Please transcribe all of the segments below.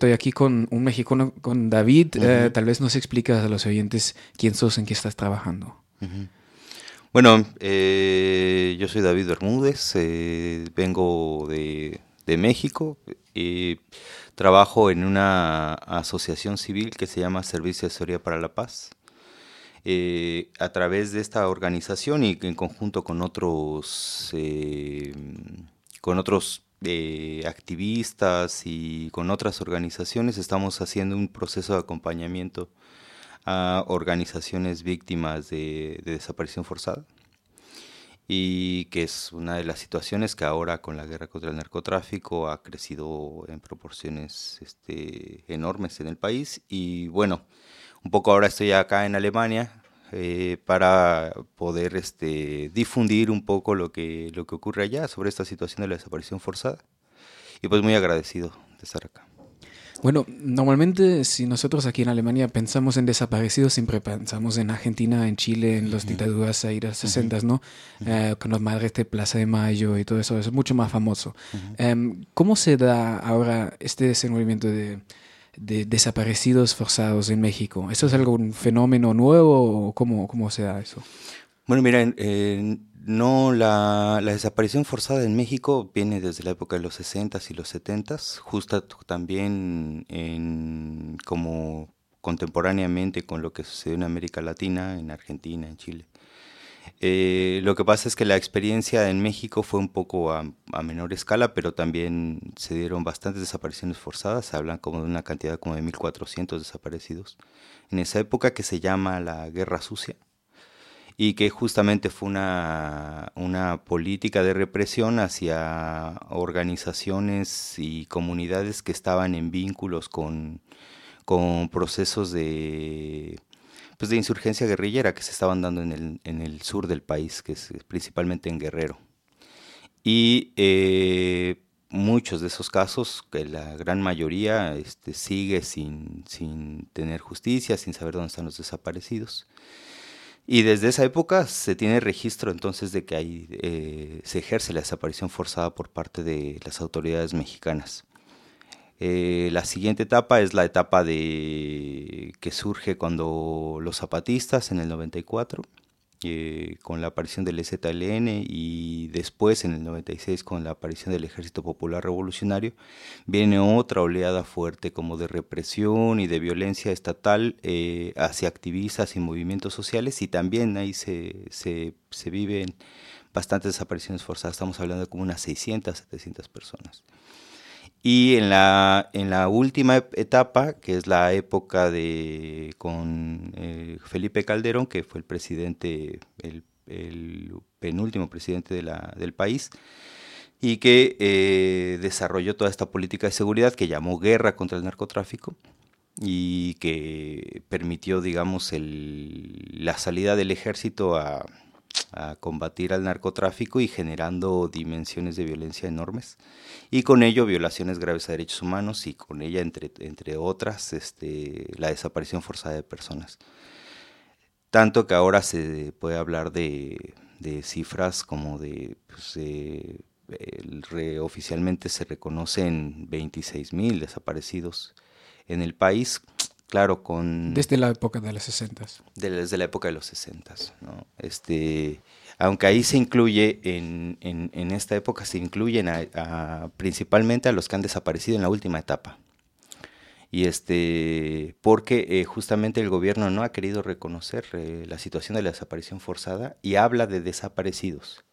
Estoy aquí con un mexicano, con David. Eh, tal vez nos explicas a los oyentes quién sos, en qué estás trabajando. Bueno, eh, yo soy David Bermúdez, eh, vengo de, México y trabajo en una asociación civil que se llama Servicio de Asesoría para la Paz. a través de esta organización y en conjunto con otros, con otros activistas y con otras organizaciones estamos haciendo un proceso de acompañamiento a organizaciones víctimas de, desaparición forzada. Y que es una de las situaciones que ahora con la guerra contra el narcotráfico ha crecido en proporciones este, enormes en el país. Y bueno, un poco ahora estoy acá en Alemania eh, para poder este, difundir un poco lo que, lo que ocurre allá sobre esta situación de la desaparición forzada. Y pues muy agradecido de estar acá. Bueno, normalmente si nosotros aquí en Alemania pensamos en desaparecidos, siempre pensamos en Argentina, en Chile, en las dictaduras ahí de los 60, ¿no? Eh, con los madres de Plaza de Mayo y todo eso, es mucho más famoso. Em, ¿Cómo se da ahora este desenvolvimiento de, de desaparecidos forzados en México. ¿Eso es algún fenómeno nuevo o cómo, cómo se da eso? Bueno, miren, no, la, desaparición forzada en México viene desde la época de los 60s y los 70s, justo también en, como contemporáneamente con lo que sucedió en América Latina, en Argentina, en Chile. Eh, lo que pasa es que la experiencia en México fue un poco a, menor escala, pero también se dieron bastantes desapariciones forzadas, se hablan como de una cantidad como de 1.400 desaparecidos en esa época que se llama la Guerra Sucia y que justamente fue una, una política de represión hacia organizaciones y comunidades que estaban en vínculos con, con procesos de pues, de insurgencia guerrillera que se estaban dando en el, en el sur del país, que es principalmente en Guerrero. Y eh, muchos de esos casos, que la gran mayoría este, sigue sin, sin tener justicia, sin saber dónde están los desaparecidos. Y desde esa época se tiene registro entonces de que hay, eh, se ejerce la desaparición forzada por parte de las autoridades mexicanas. Eh, la siguiente etapa es la etapa de que surge cuando los zapatistas en el 94, eh, con la aparición del EZLN y después en el 96 con la aparición del Ejército Popular Revolucionario, viene otra oleada fuerte como de represión y de violencia estatal eh, hacia activistas y movimientos sociales y también ahí se, se, se viven bastantes desapariciones forzadas, estamos hablando de como unas 600, 700 personas. Y en la, en la última etapa, que es la época de con eh, Felipe Calderón, que fue el presidente, el, penúltimo presidente del país, y que eh, desarrolló toda esta política de seguridad que llamó guerra contra el narcotráfico y que permitió, digamos, el, la salida del ejército a, a combatir al narcotráfico y generando dimensiones de violencia enormes y con ello violaciones graves a derechos humanos y con ella entre, entre otras este, la desaparición forzada de personas. Tanto que ahora se puede hablar de, de cifras como de, pues, oficialmente se reconocen 26 mil desaparecidos en el país, Claro, con... Desde la época de los 60. Desde la época de los 60, ¿no? Este, aunque ahí se incluye, en, en, esta época se incluyen a, principalmente a los que han desaparecido en la última etapa. Y este, porque eh, justamente el gobierno no ha querido reconocer eh, la situación de la desaparición forzada y habla de desaparecidos.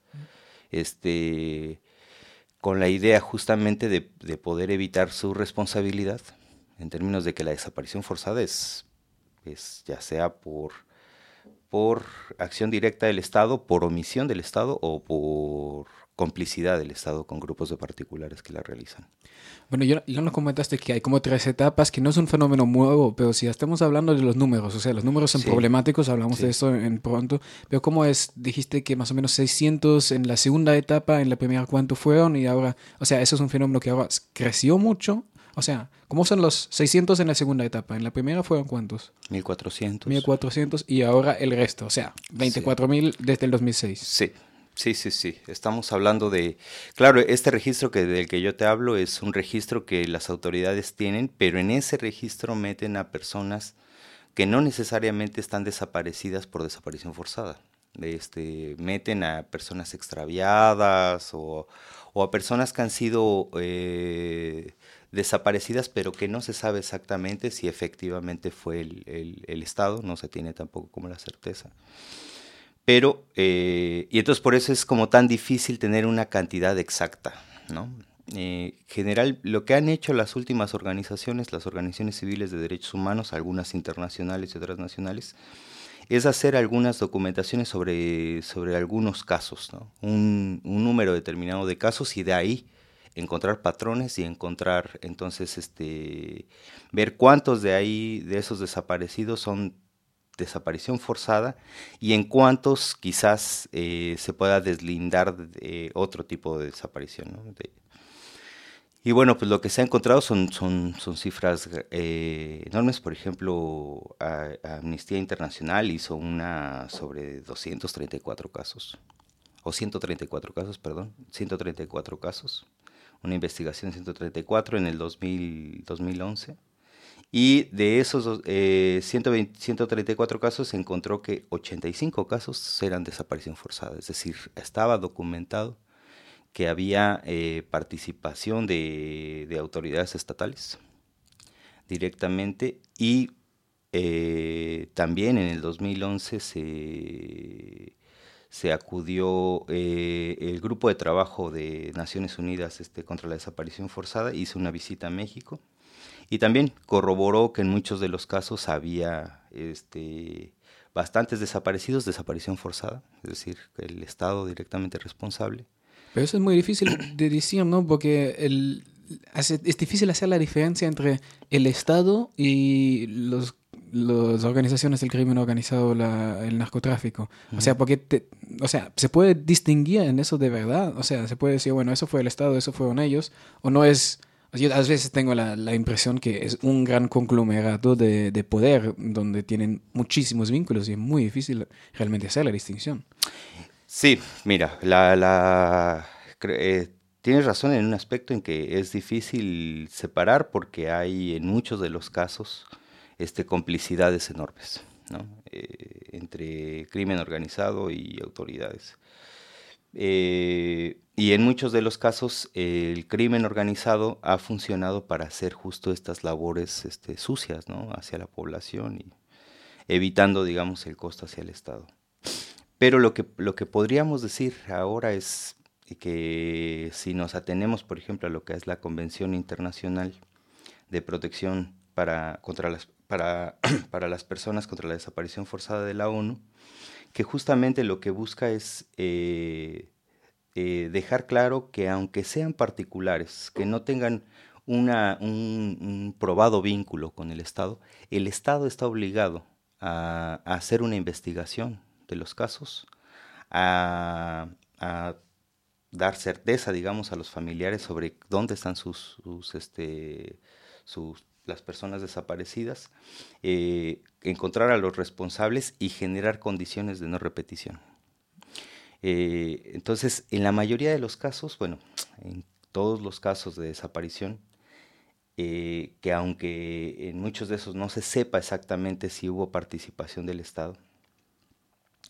Este, con la idea justamente de, de poder evitar su responsabilidad en términos de que la desaparición forzada es, es ya sea por, por acción directa del Estado, por omisión del Estado o por complicidad del Estado con grupos de particulares que la realizan. Bueno, ya, nos comentaste que hay como tres etapas, que no es un fenómeno nuevo, pero si estamos hablando de los números, o sea, los números son problemáticos, hablamos de eso en pronto, pero ¿cómo es? Dijiste que más o menos 600 en la segunda etapa, en la primera cuánto fueron y ahora, o sea, eso es un fenómeno que ahora creció mucho o sea, ¿cómo son los 600 en la segunda etapa? En la primera fueron cuántos? 1400. 1400 y ahora el resto, o sea, 24.000 desde el 2006. Sí, Sí, sí, sí. Estamos hablando de, claro, este registro que del que yo te hablo es un registro que las autoridades tienen, pero en ese registro meten a personas que no necesariamente están desaparecidas por desaparición forzada. Este, meten a personas extraviadas o, a personas que han sido eh, desaparecidas, pero que no se sabe exactamente si efectivamente fue el, el Estado, no se tiene tampoco como la certeza. Pero, eh, y entonces por eso es como tan difícil tener una cantidad exacta, ¿no? Eh, general, lo que han hecho las últimas organizaciones, las organizaciones civiles de derechos humanos, algunas internacionales y otras nacionales, es hacer algunas documentaciones sobre, sobre algunos casos, un, un, número determinado de casos y de ahí encontrar patrones y encontrar entonces este ver cuántos de ahí de esos desaparecidos son desaparición forzada y en cuántos quizás eh, se pueda deslindar de otro tipo de desaparición. y bueno, pues lo que se ha encontrado son, son, son cifras eh, enormes. Por ejemplo, Amnistía Internacional hizo una sobre 234 casos, o 134 casos, perdón, 134 casos. Una investigación 134 en el 2000, 2011 y de esos eh, 134 casos se encontró que 85 casos eran desaparición forzada, es decir, estaba documentado que había eh, participación de, autoridades estatales directamente y eh, también en el 2011 se, se acudió eh, el grupo de trabajo de Naciones Unidas este, contra la desaparición forzada, hizo una visita a México y también corroboró que en muchos de los casos había este, bastantes desaparecidos, desaparición forzada, es decir, el Estado directamente responsable. Pero eso es muy difícil de decir, ¿no? Porque es difícil hacer la diferencia entre el Estado y los las organizaciones del crimen organizado, la, el narcotráfico. O sea, porque, o sea, se puede distinguir en eso de verdad. O sea, se puede decir, bueno, eso fue el Estado, eso fueron ellos, o no es yo a veces tengo la, la, impresión que es un gran conglomerado de, de, poder donde tienen muchísimos vínculos y es muy difícil realmente hacer la distinción. Sí, mira, la, la eh, tienes razón en un aspecto en que es difícil separar porque hay en muchos de los casos este, complicidades enormes ¿no? Eh, entre crimen organizado y autoridades. Eh, y en muchos de los casos el crimen organizado ha funcionado para hacer justo estas labores este, sucias hacia la población y evitando, digamos, el costo hacia el Estado. Pero lo que, lo que podríamos decir ahora es que si nos atenemos, por ejemplo, a lo que es la Convención Internacional de Protección para, contra las, para, para las Personas contra la Desaparición Forzada de la ONU, que justamente lo que busca es eh, eh, dejar claro que aunque sean particulares, que no tengan una, un, probado vínculo con el Estado, el Estado está obligado a, hacer una investigación de los casos, a, dar certeza, digamos, a los familiares sobre dónde están sus, este, sus, las personas desaparecidas, eh, encontrar a los responsables y generar condiciones de no repetición. Eh, entonces, en la mayoría de los casos, bueno, en todos los casos de desaparición, eh, que aunque en muchos de esos no se sepa exactamente si hubo participación del Estado,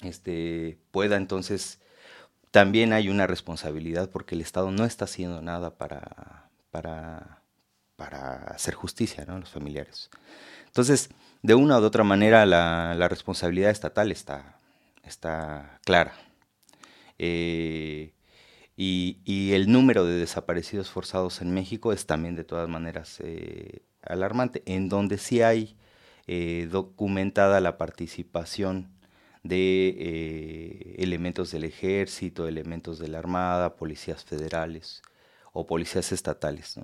este, pueda entonces, también hay una responsabilidad porque el Estado no está haciendo nada para, para, para hacer justicia a los familiares. Entonces, de una u otra manera, la, la responsabilidad estatal está, está clara. Eh, y, el número de desaparecidos forzados en México es también de todas maneras eh, alarmante, en donde sí hay eh, documentada la participación de elementos del ejército, elementos de la Armada, policías federales o policías estatales.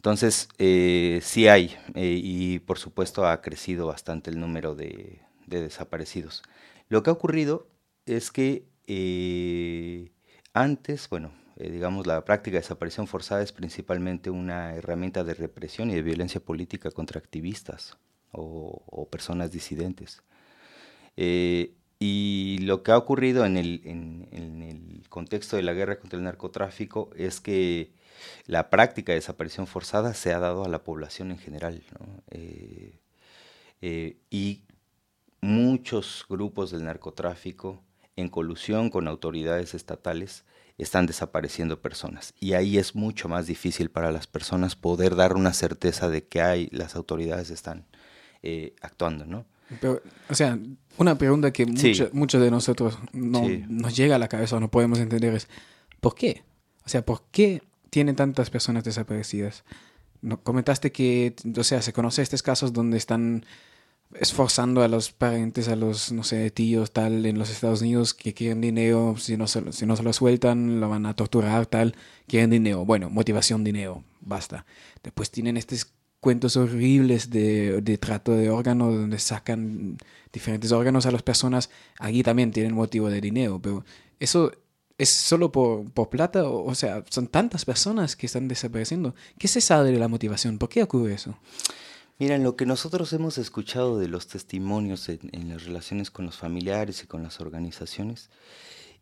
Entonces, sí hay, y por supuesto ha crecido bastante el número de, de desaparecidos. Lo que ha ocurrido es que eh, antes, bueno, eh, digamos, la práctica de desaparición forzada es principalmente una herramienta de represión y de violencia política contra activistas o, personas disidentes. Eh, y lo que ha ocurrido en, el contexto de la guerra contra el narcotráfico es que la práctica de desaparición forzada se ha dado a la población en general. Eh, eh, y muchos grupos del narcotráfico, en colusión con autoridades estatales, están desapareciendo personas. Y ahí es mucho más difícil para las personas poder dar una certeza de que hay, las autoridades están eh, actuando, ¿no? o sea, una pregunta que muchos de nosotros no nos llega a la cabeza o no podemos entender es, ¿por qué? O sea, ¿por qué tienen tantas personas desaparecidas? No, comentaste que, o sea, se conoce estos casos donde están esforzando a los parientes, a los, no sé, tíos, tal, en los Estados Unidos que quieren dinero, si no, se, si no se lo sueltan, lo van a torturar, tal, quieren dinero. Bueno, motivación, dinero, basta. Después tienen estos cuentos horribles de, de trato de órganos donde sacan diferentes órganos a las personas. Aquí también tienen motivo de dinero, pero eso es solo por, por plata, o, o sea, son tantas personas que están desapareciendo. ¿Qué se sabe de la motivación? ¿Por qué ocurre eso? Mira, lo que nosotros hemos escuchado de los testimonios en, las relaciones con los familiares y con las organizaciones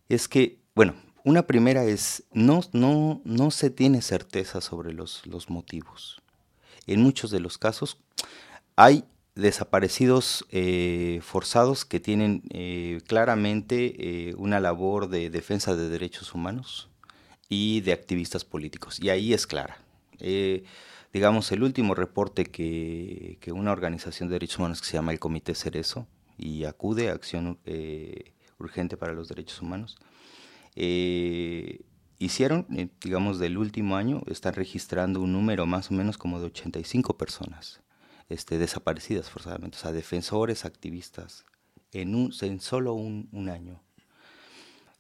es que, bueno, una primera es, no, no, no se tiene certeza sobre los, los motivos. En muchos de los casos hay desaparecidos eh, forzados que tienen eh, claramente eh, una labor de defensa de derechos humanos y de activistas políticos. Y ahí es clara digamos, el último reporte que, una organización de derechos humanos que se llama el Comité Cerezo y acude a Acción Urgente para los Derechos Humanos, hicieron, digamos, del último año, están registrando un número más o menos como de 85 personas este, desaparecidas forzadamente, o sea, defensores, activistas, en, un, en solo un, un año.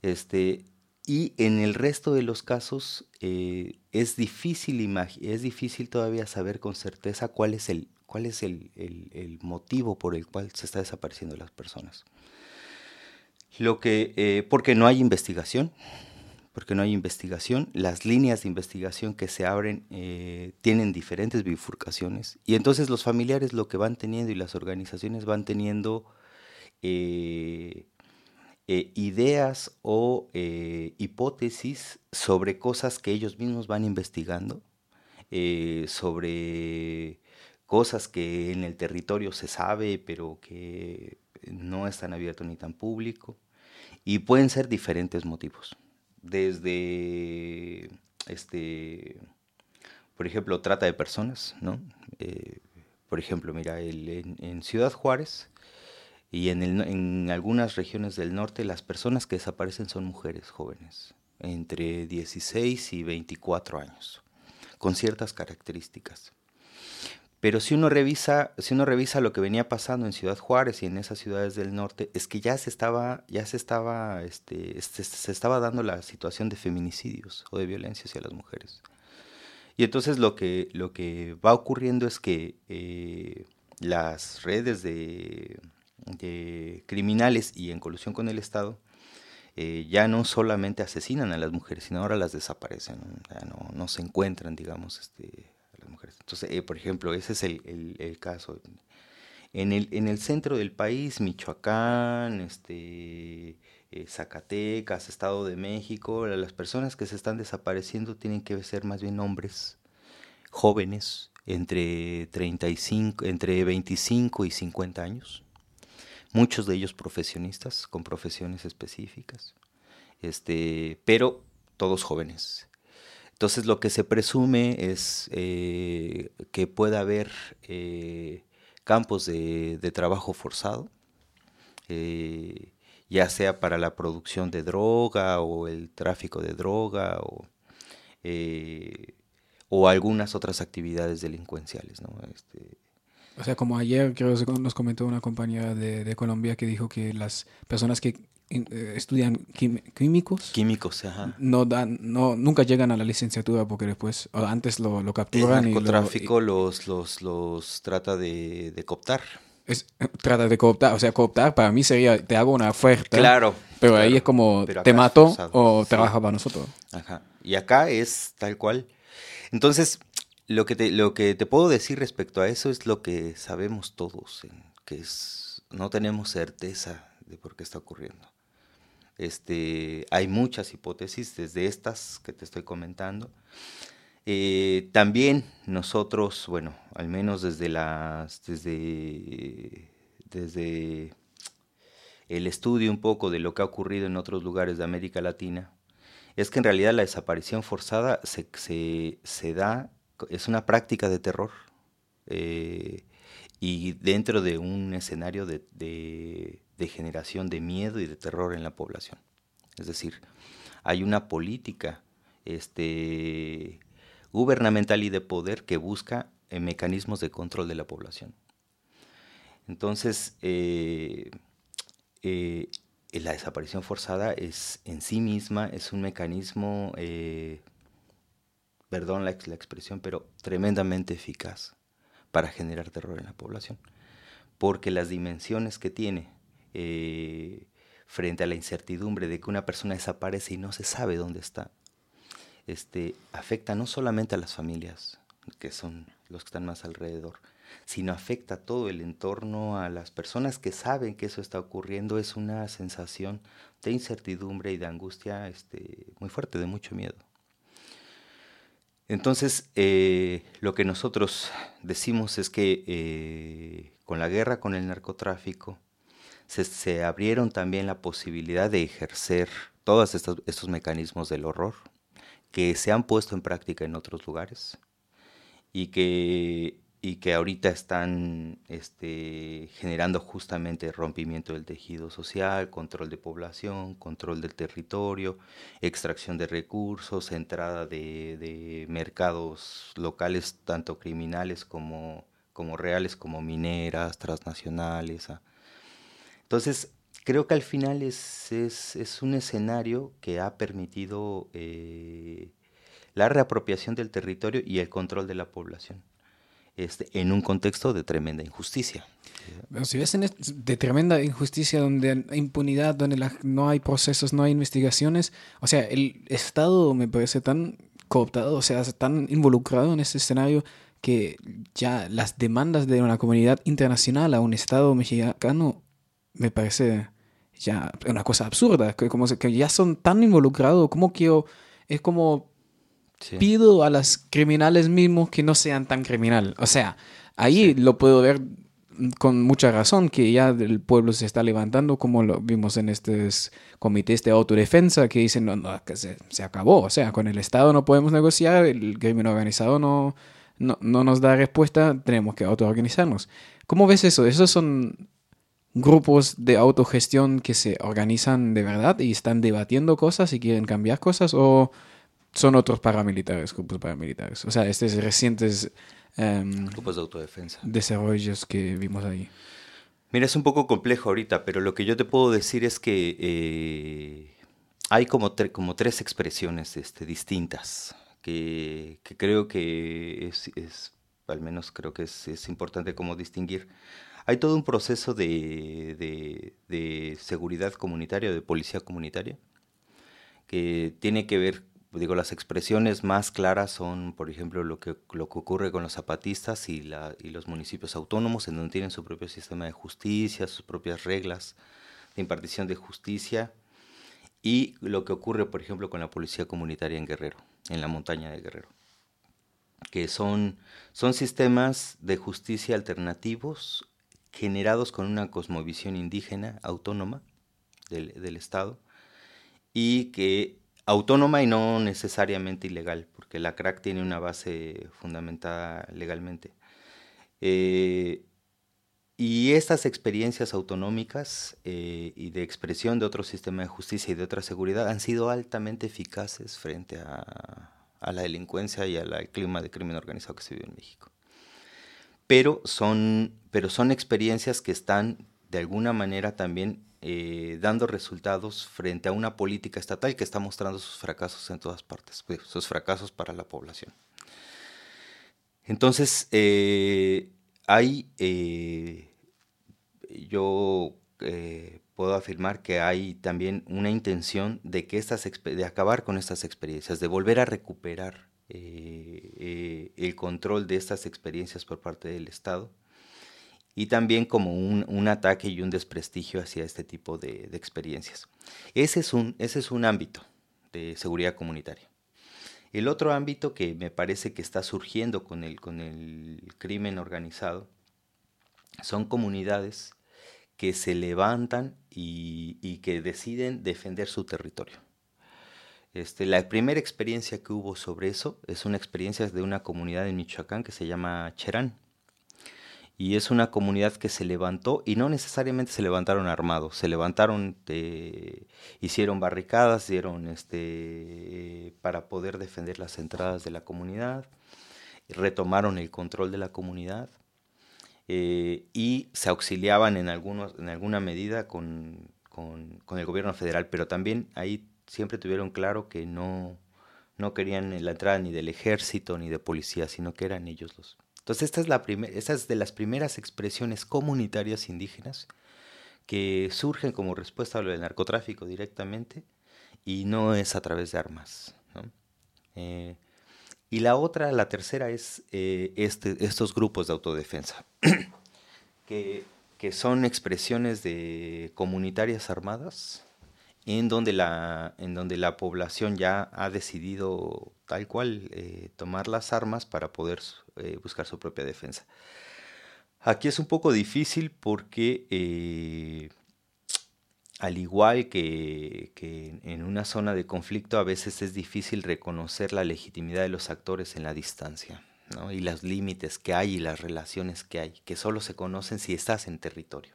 Este, y en el resto de los casos eh, es, difícil es difícil todavía saber con certeza cuál es, el, cuál es el, el, motivo por el cual se está desapareciendo las personas. Lo que, eh, porque no hay investigación, porque no hay investigación, las líneas de investigación que se abren eh, tienen diferentes bifurcaciones y entonces los familiares lo que van teniendo y las organizaciones van teniendo eh, ideas o eh, hipótesis sobre cosas que ellos mismos van investigando, eh, sobre cosas que en el territorio se sabe, pero que no están abiertos ni tan público. Y pueden ser diferentes motivos. Desde, este, por ejemplo, trata de personas, ¿no? por ejemplo, mira, en Ciudad Juárez, y en, en algunas regiones del norte las personas que desaparecen son mujeres jóvenes, entre 16 y 24 años, con ciertas características. Pero si uno revisa, si uno revisa lo que venía pasando en Ciudad Juárez y en esas ciudades del norte, es que ya se estaba, ya se estaba, este, estaba dando la situación de feminicidios o de violencia hacia las mujeres. Y entonces lo que, lo que va ocurriendo es que eh, las redes de, criminales y en colusión con el Estado, eh, ya no solamente asesinan a las mujeres, sino ahora las desaparecen, no, no, se encuentran, digamos, este, mujeres. Entonces, eh, por ejemplo, ese es el, el, caso. En el, en el centro del país, Michoacán, este, eh, Zacatecas, Estado de México, las personas que se están desapareciendo tienen que ser más bien hombres jóvenes, entre, 35, entre 25 y 50 años muchos de ellos profesionistas, con profesiones específicas, este, pero todos jóvenes. Entonces lo que se presume es eh, que pueda haber eh, campos de, trabajo forzado, eh, ya sea para la producción de droga o el tráfico de droga o, o algunas otras actividades delincuenciales. ¿no? Este, o sea, como ayer creo que nos comentó una compañera de, Colombia que dijo que las personas que eh, estudian químicos. Químicos ajá. no dan no nunca llegan a la licenciatura porque después o antes lo, lo capturan el narcotráfico los, los los trata de, de cooptar. Es, trata de cooptar o sea cooptar para mí sería te hago una oferta claro pero ahí es como te mato o trabaja para nosotros ajá. Y acá es tal cual. Entonces lo que, te, lo que te puedo decir respecto a eso es lo que sabemos todos, que es, no tenemos certeza de por qué está ocurriendo. Este, hay muchas hipótesis, desde estas que te estoy comentando. Eh, también nosotros, bueno, al menos desde las, desde, desde el estudio un poco de lo que ha ocurrido en otros lugares de América Latina, es que en realidad la desaparición forzada se, se, da, es una práctica de terror. Eh, y dentro de un escenario de, de generación de miedo y de terror en la población. Es decir, hay una política este, gubernamental y de poder que busca eh, mecanismos de control de la población. Entonces, eh, eh, la desaparición forzada es en sí misma es un mecanismo, perdón la, la expresión, pero tremendamente eficaz para generar terror en la población, porque las dimensiones que tiene eh, frente a la incertidumbre de que una persona desaparece y no se sabe dónde está, este, afecta no solamente a las familias, que son los que están más alrededor, sino afecta a todo el entorno, a las personas que saben que eso está ocurriendo, es una sensación de incertidumbre y de angustia este, muy fuerte, de mucho miedo. Entonces, eh, lo que nosotros decimos es que eh, con la guerra con el narcotráfico, se, abrieron también la posibilidad de ejercer todos estos, mecanismos del horror que se han puesto en práctica en otros lugares y que, y que ahorita están este, generando justamente rompimiento del tejido social, control de población, control del territorio, extracción de recursos, entrada de, mercados locales, tanto criminales como, como reales, como mineras, transnacionales. Entonces, creo que al final es, es, un escenario que ha permitido eh, la reapropiación del territorio y el control de la población. Este, en un contexto de tremenda injusticia. si ves en de tremenda injusticia, donde hay impunidad, donde no hay procesos, no hay investigaciones, o sea, el Estado me parece tan cooptado, o sea, tan involucrado en ese escenario que ya las demandas de una comunidad internacional a un Estado mexicano me parece ya una cosa absurda, que, como que ya son tan involucrados, como quiero, es como pido a los criminales mismos que no sean tan criminal. O sea, ahí lo puedo ver con mucha razón que ya el pueblo se está levantando, como lo vimos en estos comités de autodefensa que dicen, no, no, que se, se acabó, o sea, con el Estado no podemos negociar, el crimen organizado no, no, no nos da respuesta, tenemos que autoorganizarnos. ¿Cómo ves eso? Esos son grupos de autogestión que se organizan de verdad y están debatiendo cosas y quieren cambiar cosas o son otros paramilitares, grupos paramilitares. O sea, estos recientes em, grupos de autodefensa. Desarrollos que vimos ahí. Mira, es un poco complejo ahorita, pero lo que yo te puedo decir es que eh, hay como, como tres expresiones este, distintas que, creo que es, es, al menos creo que es, es importante como distinguir hay todo un proceso de, seguridad comunitaria, de policía comunitaria, que tiene que ver, digo, las expresiones más claras son, por ejemplo, lo que, lo que ocurre con los zapatistas y, los municipios autónomos, en donde tienen su propio sistema de justicia, sus propias reglas de impartición de justicia, y lo que ocurre, por ejemplo, con la policía comunitaria en Guerrero, en la montaña de Guerrero que son, son sistemas de justicia alternativos generados con una cosmovisión indígena autónoma del, Estado y que autónoma y no necesariamente ilegal, porque la CRAC tiene una base fundamentada legalmente. Eh, y estas experiencias autonómicas eh, y de expresión de otro sistema de justicia y de otra seguridad han sido altamente eficaces frente a, a la delincuencia y al clima de crimen organizado que se vive en México pero son, pero son experiencias que están de alguna manera también eh, dando resultados frente a una política estatal que está mostrando sus fracasos en todas partes, sus fracasos para la población. Entonces, eh, hay, eh, yo puedo afirmar que hay también una intención de, que estas, de acabar con estas experiencias, de volver a recuperar eh, eh, el control de estas experiencias por parte del Estado y también como un, ataque y un desprestigio hacia este tipo de, experiencias. Ese es, un, ese es un ámbito de seguridad comunitaria. El otro ámbito que me parece que está surgiendo con el, con el crimen organizado son comunidades que se levantan y, que deciden defender su territorio. Este, la primera experiencia que hubo sobre eso es una experiencia de una comunidad en Michoacán que se llama Cherán. Y es una comunidad que se levantó y no necesariamente se levantaron armados, se levantaron, hicieron barricadas, dieron este, para poder defender las entradas de la comunidad, retomaron el control de la comunidad eh, y se auxiliaban en, algunos, en alguna medida con, el gobierno federal, pero también ahí siempre tuvieron claro que no, no querían la entrada ni del ejército ni de policía, sino que eran ellos los. Entonces esta es, la esta es de las primeras expresiones comunitarias indígenas que surgen como respuesta a lo del narcotráfico directamente y no es a través de armas. Eh, y la otra, la tercera, es eh, este, estos grupos de autodefensa, que, son expresiones de comunitarias armadas, en donde la, en donde la población ya ha decidido tal cual eh, tomar las armas para poder eh, buscar su propia defensa. Aquí es un poco difícil porque al igual que, en una zona de conflicto, a veces es difícil reconocer la legitimidad de los actores en la distancia, y los límites que hay y las relaciones que hay, que solo se conocen si estás en territorio.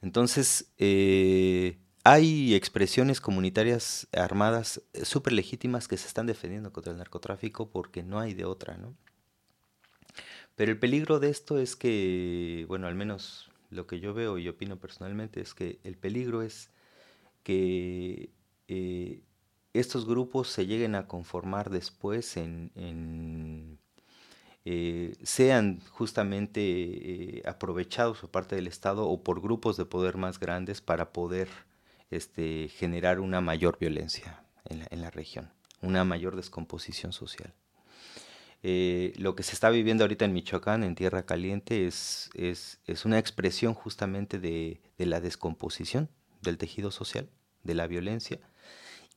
Entonces, eh, hay expresiones comunitarias armadas eh, súper legítimas que se están defendiendo contra el narcotráfico porque no hay de otra, ¿no? Pero el peligro de esto es que, bueno, al menos lo que yo veo y opino personalmente es que el peligro es que eh, estos grupos se lleguen a conformar después en, eh, sean justamente aprovechados por parte del Estado o por grupos de poder más grandes para poder este, generar una mayor violencia en la región, una mayor descomposición social. Eh, lo que se está viviendo ahorita en Michoacán, en Tierra Caliente, es, es, una expresión justamente de, la descomposición del tejido social, de la violencia.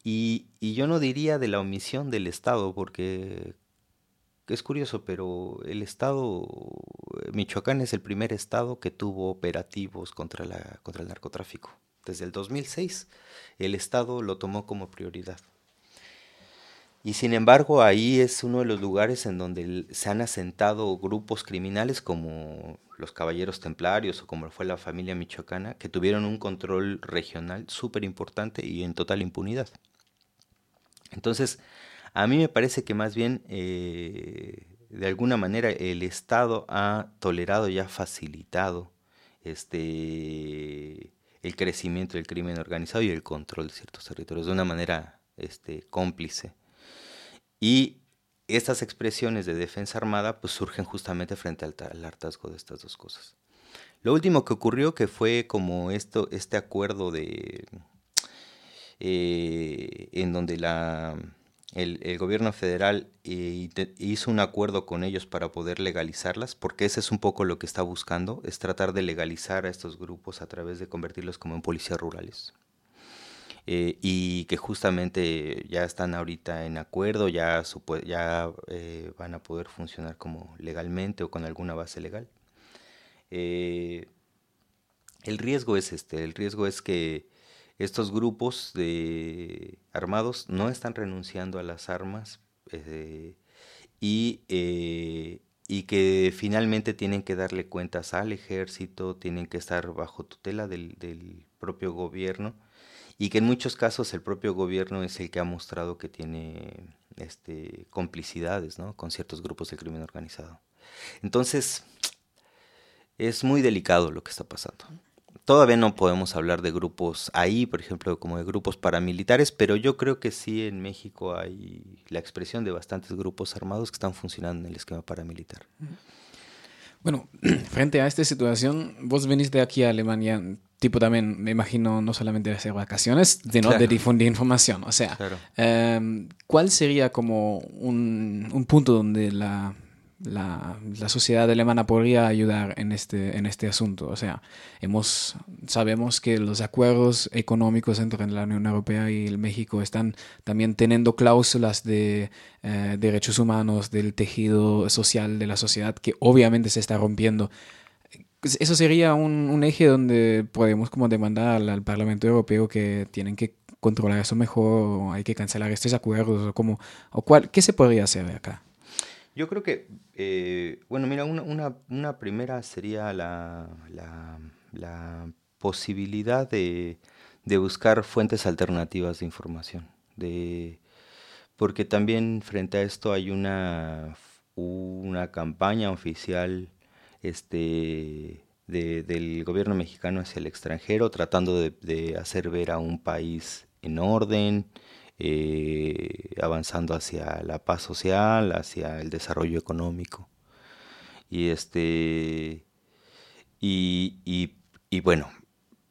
Y, yo no diría de la omisión del Estado, porque es curioso, pero el Estado, Michoacán es el primer Estado que tuvo operativos contra, la, contra el narcotráfico. Desde el 2006, el Estado lo tomó como prioridad. Y sin embargo, ahí es uno de los lugares en donde se han asentado grupos criminales como los Caballeros Templarios o como fue la familia michoacana, que tuvieron un control regional súper importante y en total impunidad. Entonces, a mí me parece que más bien, eh, de alguna manera, el Estado ha tolerado y ha facilitado este, el crecimiento del crimen organizado y el control de ciertos territorios de una manera este, cómplice. Y estas expresiones de defensa armada pues surgen justamente frente al, hartazgo de estas dos cosas. Lo último que ocurrió que fue como esto, este acuerdo de eh, en donde la, el, gobierno federal eh, hizo un acuerdo con ellos para poder legalizarlas, porque ese es un poco lo que está buscando, es tratar de legalizar a estos grupos a través de convertirlos como en policías rurales. Eh, y que justamente ya están ahorita en acuerdo, ya, ya eh, van a poder funcionar como legalmente o con alguna base legal. El riesgo es este, el riesgo es que estos grupos de armados no están renunciando a las armas y, y que finalmente tienen que darle cuentas al ejército, tienen que estar bajo tutela del, del propio gobierno y que en muchos casos el propio gobierno es el que ha mostrado que tiene este, complicidades ¿no? con ciertos grupos de crimen organizado. Entonces, es muy delicado lo que está pasando. Todavía no podemos hablar de grupos ahí, por ejemplo, como de grupos paramilitares, pero yo creo que sí en México hay la expresión de bastantes grupos armados que están funcionando en el esquema paramilitar. Bueno, frente a esta situación, vos venís de aquí a Alemania, tipo también, me imagino, no solamente de hacer vacaciones, sino de difundir información. O sea, em, ¿cuál sería como un, punto donde la la, la, sociedad alemana podría ayudar en este, en este asunto. O sea, hemos, sabemos que los acuerdos económicos entre la Unión Europea y el México están también teniendo cláusulas de eh, derechos humanos, del tejido social de la sociedad, que obviamente se está rompiendo. Eso sería un, eje donde podemos como demandar al, al, Parlamento Europeo que tienen que controlar eso mejor, o hay que cancelar estos acuerdos, o, como, o cuál, ¿qué se podría hacer acá? Yo creo que, eh, bueno, mira, una, una, primera sería la, la, posibilidad de, de, buscar fuentes alternativas de información. De, porque también frente a esto hay una, una campaña oficial este, de, del gobierno mexicano hacia el extranjero, tratando de hacer ver a un país en orden, eh, avanzando hacia la paz social, hacia el desarrollo económico. Y este y, y, bueno,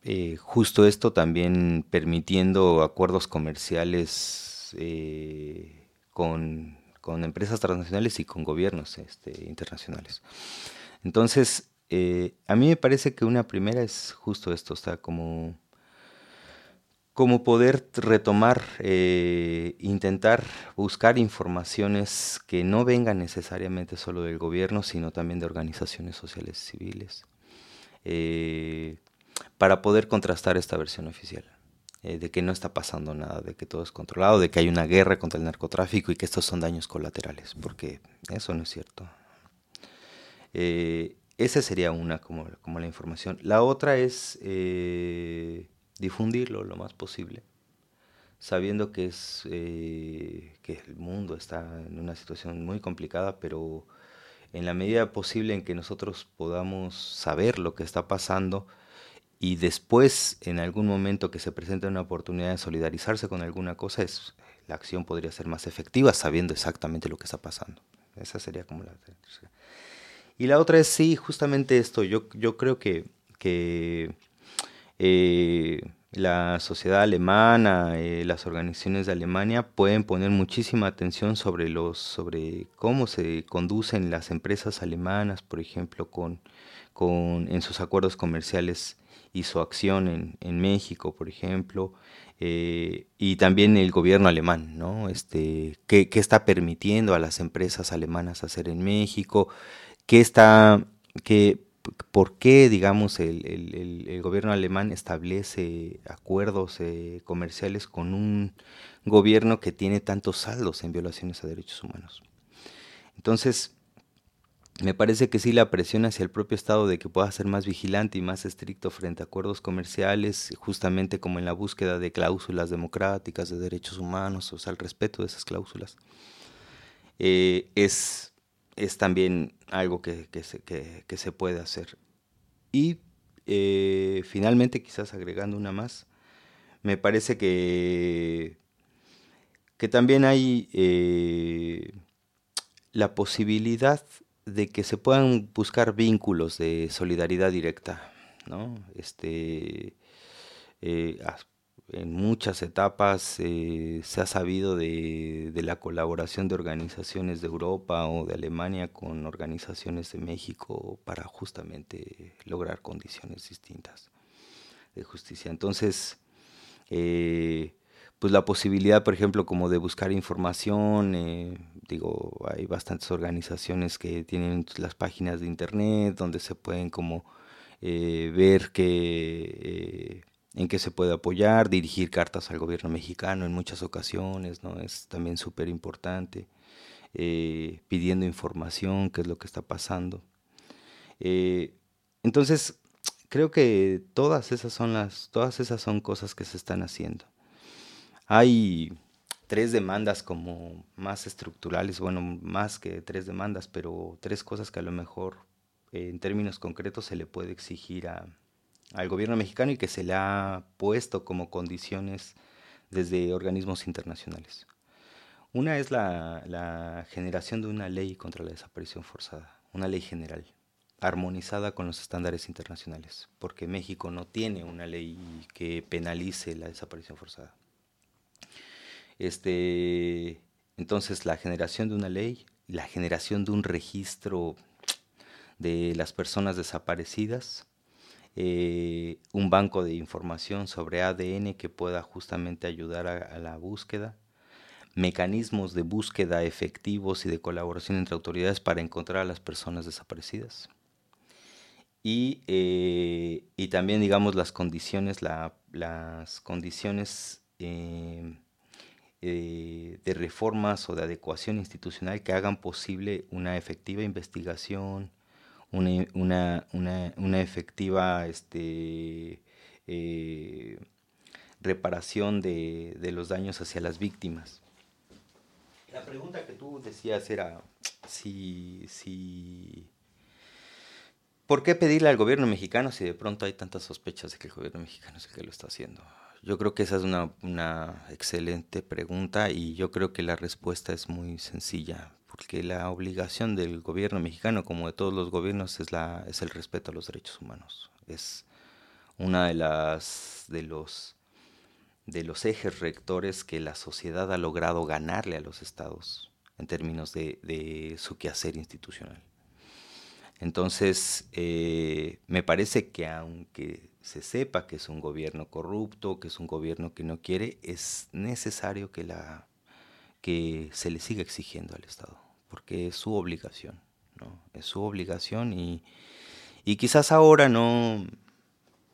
eh, justo esto también permitiendo acuerdos comerciales eh, con, con, empresas transnacionales y con gobiernos este, internacionales. Entonces, a mí me parece que una primera es justo esto, está como como poder retomar, eh, intentar buscar informaciones que no vengan necesariamente solo del gobierno, sino también de organizaciones sociales civiles, eh, para poder contrastar esta versión oficial, eh, de que no está pasando nada, de que todo es controlado, de que hay una guerra contra el narcotráfico y que estos son daños colaterales, porque eso no es cierto. esa sería una como, como, la información. La otra es difundirlo lo más posible, sabiendo que, es, eh, que el mundo está en una situación muy complicada, pero en la medida posible en que nosotros podamos saber lo que está pasando y después en algún momento que se presente una oportunidad de solidarizarse con alguna cosa, es, la acción podría ser más efectiva sabiendo exactamente lo que está pasando. Esa sería como la. Y la otra es, sí, justamente esto, yo, yo creo que, que eh, la sociedad alemana, eh, las organizaciones de Alemania pueden poner muchísima atención sobre los, sobre cómo se conducen las empresas alemanas, por ejemplo, con, con en sus acuerdos comerciales y su acción en, en México, por ejemplo, eh, y también el gobierno alemán, ¿no? Este, qué, qué está permitiendo a las empresas alemanas hacer en México, qué está, qué por qué, digamos, el, gobierno alemán establece acuerdos eh, comerciales con un gobierno que tiene tantos saldos en violaciones a derechos humanos. Entonces, me parece que sí la presión hacia el propio Estado de que pueda ser más vigilante y más estricto frente a acuerdos comerciales, justamente como en la búsqueda de cláusulas democráticas, de derechos humanos, o sea, el respeto de esas cláusulas, eh, es es también algo que, se, que, se, puede hacer. Y eh, finalmente, quizás agregando una más, me parece que, que también hay eh, la posibilidad de que se puedan buscar vínculos de solidaridad directa, ¿no? Este, eh, en muchas etapas eh, se ha sabido de, la colaboración de organizaciones de Europa o de Alemania con organizaciones de México para justamente lograr condiciones distintas de justicia. Entonces, eh, pues la posibilidad, por ejemplo, como de buscar información, eh, digo, hay bastantes organizaciones que tienen las páginas de internet donde se pueden como ver que en qué se puede apoyar, dirigir cartas al gobierno mexicano en muchas ocasiones, ¿no? Es también súper importante, eh, pidiendo información, qué es lo que está pasando. Eh, entonces, creo que todas esas son las, todas esas son cosas que se están haciendo. Hay tres demandas como más estructurales, bueno, más que tres demandas, pero tres cosas que a lo mejor en términos concretos se le puede exigir a, al gobierno mexicano y que se le ha puesto como condiciones desde organismos internacionales. Una es la, generación de una ley contra la desaparición forzada, una ley general, armonizada con los estándares internacionales, porque México no tiene una ley que penalice la desaparición forzada. Este, entonces, la generación de una ley, la generación de un registro de las personas desaparecidas, eh, un banco de información sobre ADN que pueda justamente ayudar a, la búsqueda, mecanismos de búsqueda efectivos y de colaboración entre autoridades para encontrar a las personas desaparecidas. Y, eh, también, digamos, las condiciones, las condiciones eh, de reformas o de adecuación institucional que hagan posible una efectiva investigación, una, una, efectiva este, eh, reparación de, los daños hacia las víctimas. La pregunta que tú decías era si, si ¿Por qué pedirle al gobierno mexicano si de pronto hay tantas sospechas de que el gobierno mexicano es el que lo está haciendo? Yo creo que esa es una, una, excelente pregunta y yo creo que la respuesta es muy sencilla porque la obligación del gobierno mexicano, como de todos los gobiernos, es, la, es el respeto a los derechos humanos. Es una de las de los de los ejes rectores que la sociedad ha logrado ganarle a los estados en términos de, su quehacer institucional. Entonces, eh, me parece que aunque se sepa que es un gobierno corrupto, que es un gobierno que no quiere, es necesario que, la, que se le siga exigiendo al Estado porque es su obligación, ¿no? Es su obligación y, quizás ahora no,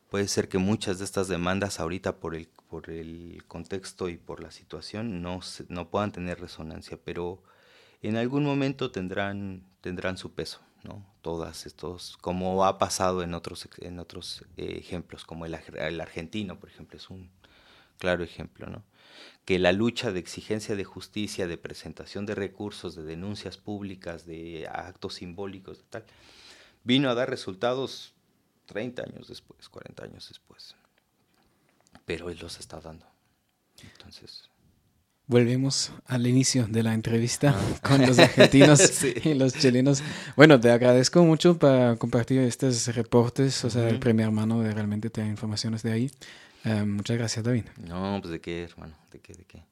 puede ser que muchas de estas demandas ahorita por el, por el contexto y por la situación no, no puedan tener resonancia, pero en algún momento tendrán, tendrán su peso, ¿no? Todas estos, como ha pasado en otros, en otros eh, ejemplos, como el, el, argentino, por ejemplo, es un claro ejemplo, ¿no? que la lucha de exigencia de justicia, de presentación de recursos, de denuncias públicas, de actos simbólicos, tal, vino a dar resultados 30 años después, 40 años después. Pero él los está dando. Entonces. Volvemos al inicio de la entrevista ah. con los argentinos y los chilenos. Bueno, te agradezco mucho para compartir estos reportes, o sea, el primer mano de realmente tener informaciones de ahí. Eh, muchas gracias, David. No, pues de qué, hermano, de qué, de qué.